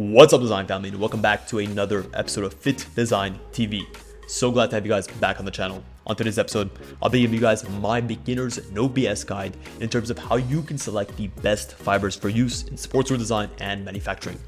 What's up, design family, and welcome back to another episode of Fit Design TV. So glad to have you guys back on the channel. On today's episode, I'll be giving you guys my beginner's no BS guide in terms of how you can select the best fibers for use in sportswear design and manufacturing.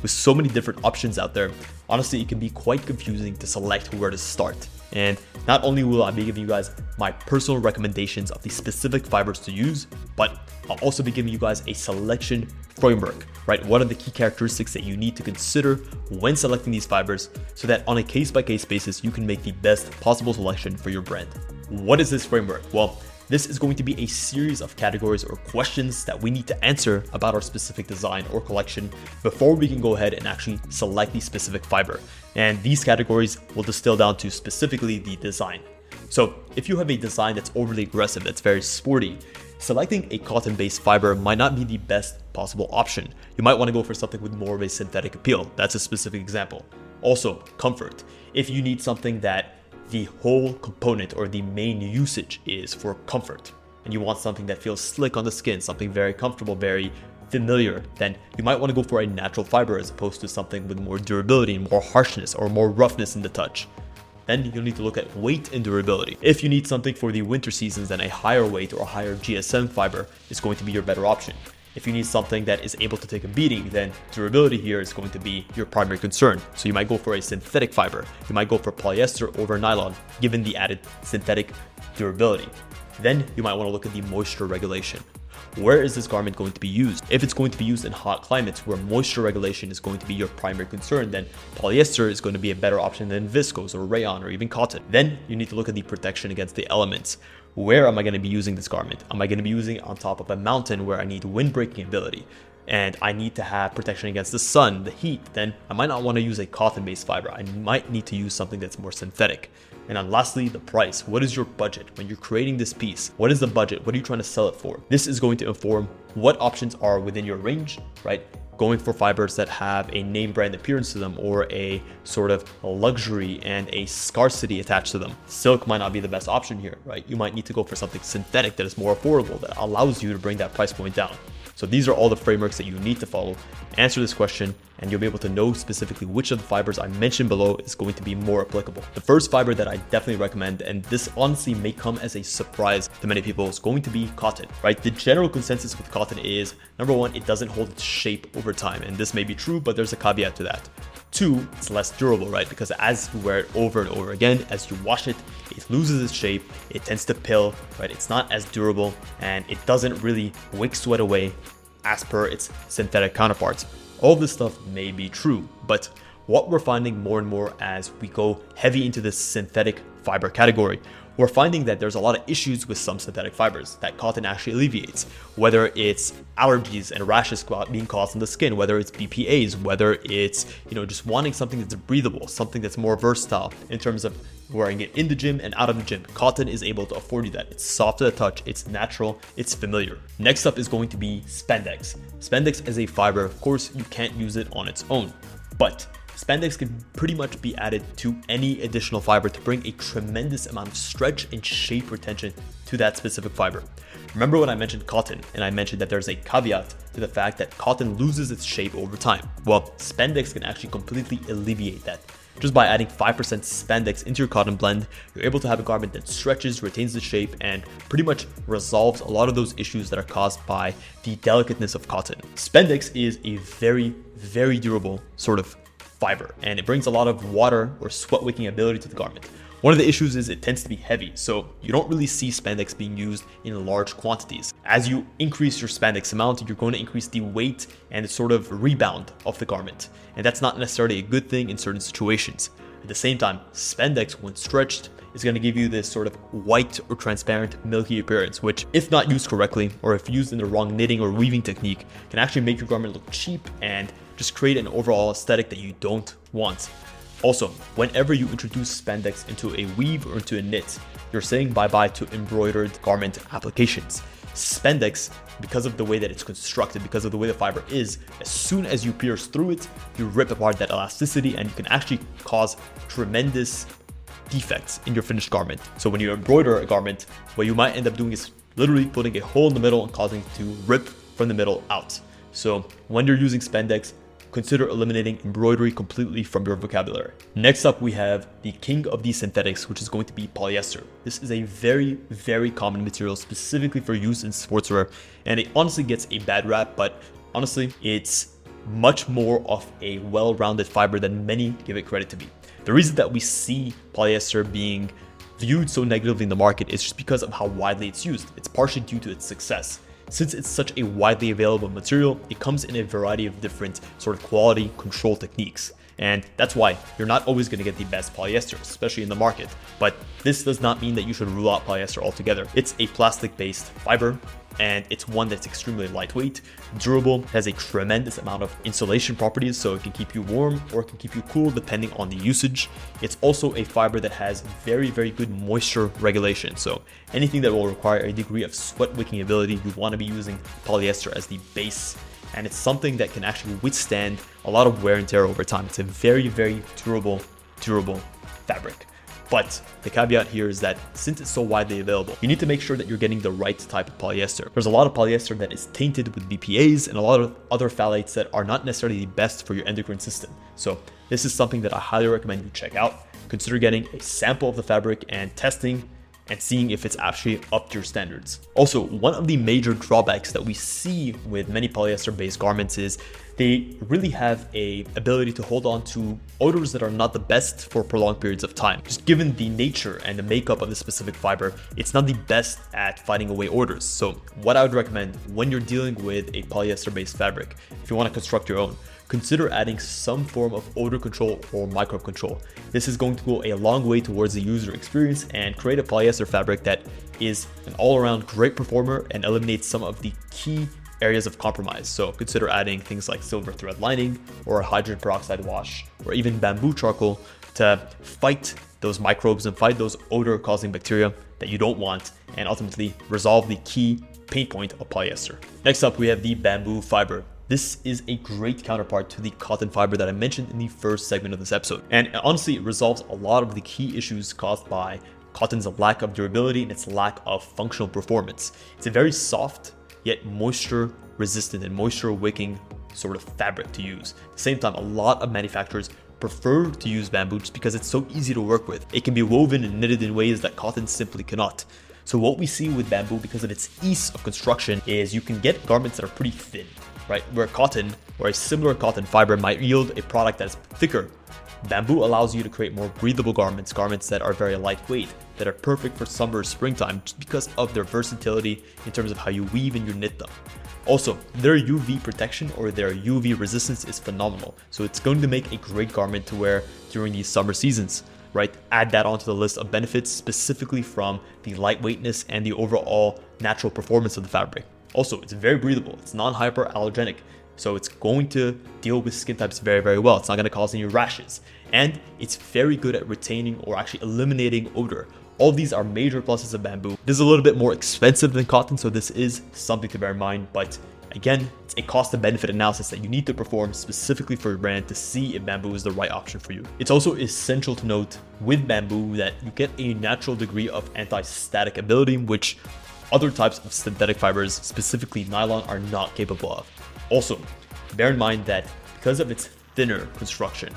With so many different options out there, honestly, it can be quite confusing to select where to start. And not only will I be giving you guys my personal recommendations of the specific fibers to use, but I'll also be giving you guys a selection framework, right? What are the key characteristics that you need to consider when selecting these fibers so that on a case by case basis, you can make the best possible selection for your brand. What is this framework? Well, this is going to be a series of categories or questions that we need to answer about our specific design or collection before we can go ahead and actually select the specific fiber. And these categories will distill down to specifically the design. So, if you have a design that's overly aggressive, that's very sporty, selecting a cotton based fiber might not be the best possible option. You might want to go for something with more of a synthetic appeal. That's a specific example. Also, comfort. If you need something that the whole component or the main usage is for comfort, and you want something that feels slick on the skin, something very comfortable, very familiar, then you might want to go for a natural fiber as opposed to something with more durability and more harshness or more roughness in the touch. Then you'll need to look at weight and durability. If you need something for the winter seasons, then a higher weight or a higher GSM fiber is going to be your better option. If you need something that is able to take a beating, then durability here is going to be your primary concern. So you might go for a synthetic fiber. You might go for polyester over nylon, given the added synthetic durability. Then you might want to look at the moisture regulation. Where is this garment going to be used? If it's going to be used in hot climates where moisture regulation is going to be your primary concern, then polyester is going to be a better option than viscose or rayon or even cotton. Then you need to look at the protection against the elements. Where am I going to be using this garment? Am I going to be using it on top of a mountain where I need wind breaking ability? and I need to have protection against the sun, the heat, then I might not want to use a cotton based fiber. I might need to use something that's more synthetic. And then lastly, the price. What is your budget when you're creating this piece? What is the budget? What are you trying to sell it for? This is going to inform what options are within your range, right? Going for fibers that have a name brand appearance to them or a sort of luxury and a scarcity attached to them. Silk might not be the best option here, right? You might need to go for something synthetic that is more affordable that allows you to bring that price point down. So these are all the frameworks that you need to follow. Answer this question and you'll be able to know specifically which of the fibers I mentioned below is going to be more applicable. The first fiber that I definitely recommend, and this honestly may come as a surprise to many people, is going to be cotton, right? The general consensus with cotton is number one, it doesn't hold its shape over time. And this may be true, but there's a caveat to that. Two, it's less durable, right? Because as you wear it over and over again, as you wash it, it loses its shape, it tends to pill, right? It's not as durable and it doesn't really wick sweat away as per its synthetic counterparts. All this stuff may be true, but what we're finding more and more as we go heavy into this synthetic fiber category, we're finding that there's a lot of issues with some synthetic fibers that cotton actually alleviates. Whether it's allergies and rashes being caused on the skin, whether it's BPAs, whether it's you know just wanting something that's breathable, something that's more versatile in terms of wearing it in the gym and out of the gym. Cotton is able to afford you that. It's soft to the touch, it's natural, it's familiar. Next up is going to be spandex. Spandex is a fiber, of course, you can't use it on its own, but Spandex can pretty much be added to any additional fiber to bring a tremendous amount of stretch and shape retention to that specific fiber. Remember when I mentioned cotton and I mentioned that there's a caveat to the fact that cotton loses its shape over time? Well, spandex can actually completely alleviate that. Just by adding 5% spandex into your cotton blend, you're able to have a garment that stretches, retains the shape, and pretty much resolves a lot of those issues that are caused by the delicateness of cotton. Spandex is a very, very durable sort of fiber and it brings a lot of water or sweat wicking ability to the garment. One of the issues is it tends to be heavy, so you don't really see spandex being used in large quantities. As you increase your spandex amount, you're going to increase the weight and the sort of rebound of the garment, and that's not necessarily a good thing in certain situations. At the same time, spandex, when stretched, is going to give you this sort of white or transparent milky appearance, which, if not used correctly or if used in the wrong knitting or weaving technique, can actually make your garment look cheap and just create an overall aesthetic that you don't want. Also, whenever you introduce spandex into a weave or into a knit, you're saying bye bye to embroidered garment applications. Spandex, because of the way that it's constructed, because of the way the fiber is, as soon as you pierce through it, you rip apart that elasticity and you can actually cause tremendous defects in your finished garment. So when you embroider a garment, what you might end up doing is literally putting a hole in the middle and causing it to rip from the middle out. So when you're using spandex, consider eliminating embroidery completely from your vocabulary. Next up, we have the king of these synthetics, which is going to be polyester. This is a very, very common material specifically for use in sportswear, and it honestly gets a bad rap, but honestly, it's much more of a well-rounded fiber than many give it credit to be. The reason that we see polyester being viewed so negatively in the market is just because of how widely it's used. It's partially due to its success. Since it's such a widely available material, it comes in a variety of different sort of quality control techniques. And that's why you're not always going to get the best polyester, especially in the market. But this does not mean that you should rule out polyester altogether. It's a plastic based fiber and it's one that's extremely lightweight, durable, has a tremendous amount of insulation properties so it can keep you warm or it can keep you cool depending on the usage. It's also a fiber that has very, very good moisture regulation. So anything that will require a degree of sweat wicking ability, you want to be using polyester as the base. And it's something that can actually withstand a lot of wear and tear over time. It's a very, very durable, durable fabric. But the caveat here is that since it's so widely available, you need to make sure that you're getting the right type of polyester. There's a lot of polyester that is tainted with BPAs and a lot of other phthalates that are not necessarily the best for your endocrine system. So this is something that I highly recommend you check out. Consider getting a sample of the fabric and testing and seeing if it's actually up to your standards. Also, one of the major drawbacks that we see with many polyester based garments is they really have a ability to hold on to odors that are not the best for prolonged periods of time. Just given the nature and the makeup of the specific fiber, it's not the best at fighting away odors. So what I would recommend when you're dealing with a polyester based fabric, if you want to construct your own, consider adding some form of odor control or microbe control. This is going to go a long way towards the user experience and create a polyester fabric that is an all around great performer and eliminates some of the key areas of compromise. So consider adding things like silver thread lining or a hydrogen peroxide wash or even bamboo charcoal to fight those microbes and fight those odor causing bacteria that you don't want and ultimately resolve the key pain point of polyester. Next up, we have the bamboo fiber. This is a great counterpart to the cotton fiber that I mentioned in the first segment of this episode. And honestly, it resolves a lot of the key issues caused by cotton's lack of durability and its lack of functional performance. It's a very soft, yet moisture resistant and moisture wicking sort of fabric to use. At the same time, a lot of manufacturers prefer to use bamboo just because it's so easy to work with. It can be woven and knitted in ways that cotton simply cannot. So what we see with bamboo because of its ease of construction is you can get garments that are pretty thin right? Where cotton or a similar cotton fiber might yield a product that's thicker. Bamboo allows you to create more breathable garments, garments that are very lightweight, that are perfect for summer or springtime just because of their versatility in terms of how you weave and you knit them. Also, their UV protection or their UV resistance is phenomenal, so it's going to make a great garment to wear during these summer seasons right? Add that onto the list of benefits specifically from the lightweightness and the overall natural performance of the fabric. Also, it's very breathable. It's non-hyperallergenic. So it's going to deal with skin types very, very well. It's not going to cause any rashes. And it's very good at retaining or actually eliminating odor. All these are major pluses of bamboo. This is a little bit more expensive than cotton, so this is something to bear in mind. But again, it's a cost and benefit analysis that you need to perform specifically for your brand to see if bamboo is the right option for you. It's also essential to note with bamboo that you get a natural degree of anti-static ability, which other types of synthetic fibers, specifically nylon, are not capable of. Also, bear in mind that because of its thinner construction,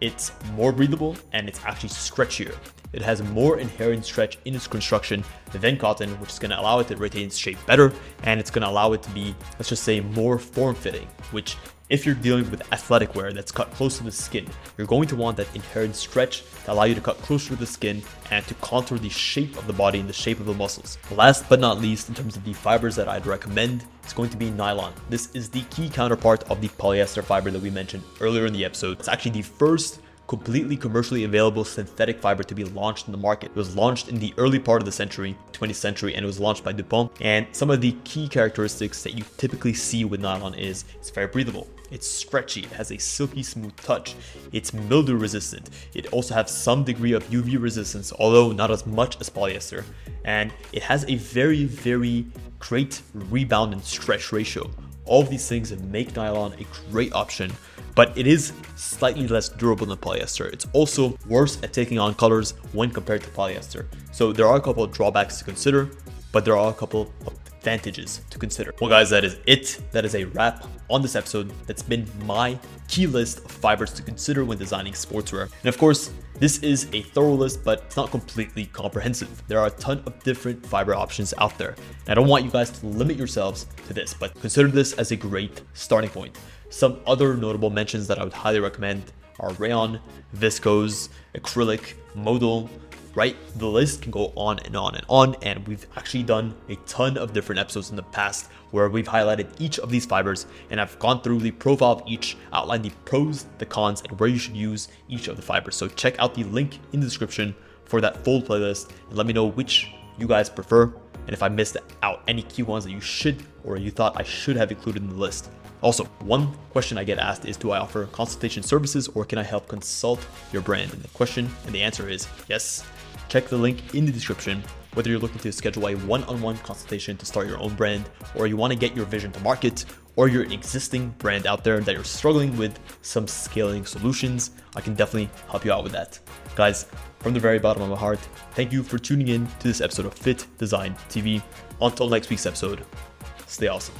it's more breathable and it's actually stretchier. It has more inherent stretch in its construction than cotton, which is going to allow it to retain its shape better, and it's going to allow it to be, let's just say, more form-fitting, which if you're dealing with athletic wear that's cut close to the skin, you're going to want that inherent stretch to allow you to cut closer to the skin and to contour the shape of the body and the shape of the muscles. Last but not least, in terms of the fibers that I'd recommend, it's going to be nylon. This is the key counterpart of the polyester fiber that we mentioned earlier in the episode. It's actually the first completely commercially available synthetic fiber to be launched in the market. It was launched in the early part of the century, 20th century, and it was launched by DuPont. And some of the key characteristics that you typically see with nylon is it's very breathable. It's stretchy, it has a silky smooth touch, it's mildew resistant, it also has some degree of UV resistance, although not as much as polyester, and it has a very, very great rebound and stretch ratio. All of these things make nylon a great option but it is slightly less durable than polyester. It's also worse at taking on colors when compared to polyester. So there are a couple of drawbacks to consider, but there are a couple of advantages to consider. Well, guys, that is it. That is a wrap on this episode. That's been my key list of fibers to consider when designing sportswear. And of course, this is a thorough list, but it's not completely comprehensive. There are a ton of different fiber options out there. And I don't want you guys to limit yourselves to this, but consider this as a great starting point. Some other notable mentions that I would highly recommend are rayon, viscose, acrylic, modal, right? The list can go on and on and on. And we've actually done a ton of different episodes in the past where we've highlighted each of these fibers and I've gone through the profile of each, outlined the pros, the cons, and where you should use each of the fibers. So check out the link in the description for that full playlist and let me know which you guys prefer and if I missed out any key ones that you should or you thought I should have included in the list. Also, one question I get asked is Do I offer consultation services or can I help consult your brand? And the question and the answer is yes. Check the link in the description whether you're looking to schedule a one on one consultation to start your own brand, or you want to get your vision to market, or you're existing brand out there that you're struggling with some scaling solutions, I can definitely help you out with that. Guys, from the very bottom of my heart, thank you for tuning in to this episode of Fit Design TV. Until next week's episode, stay awesome.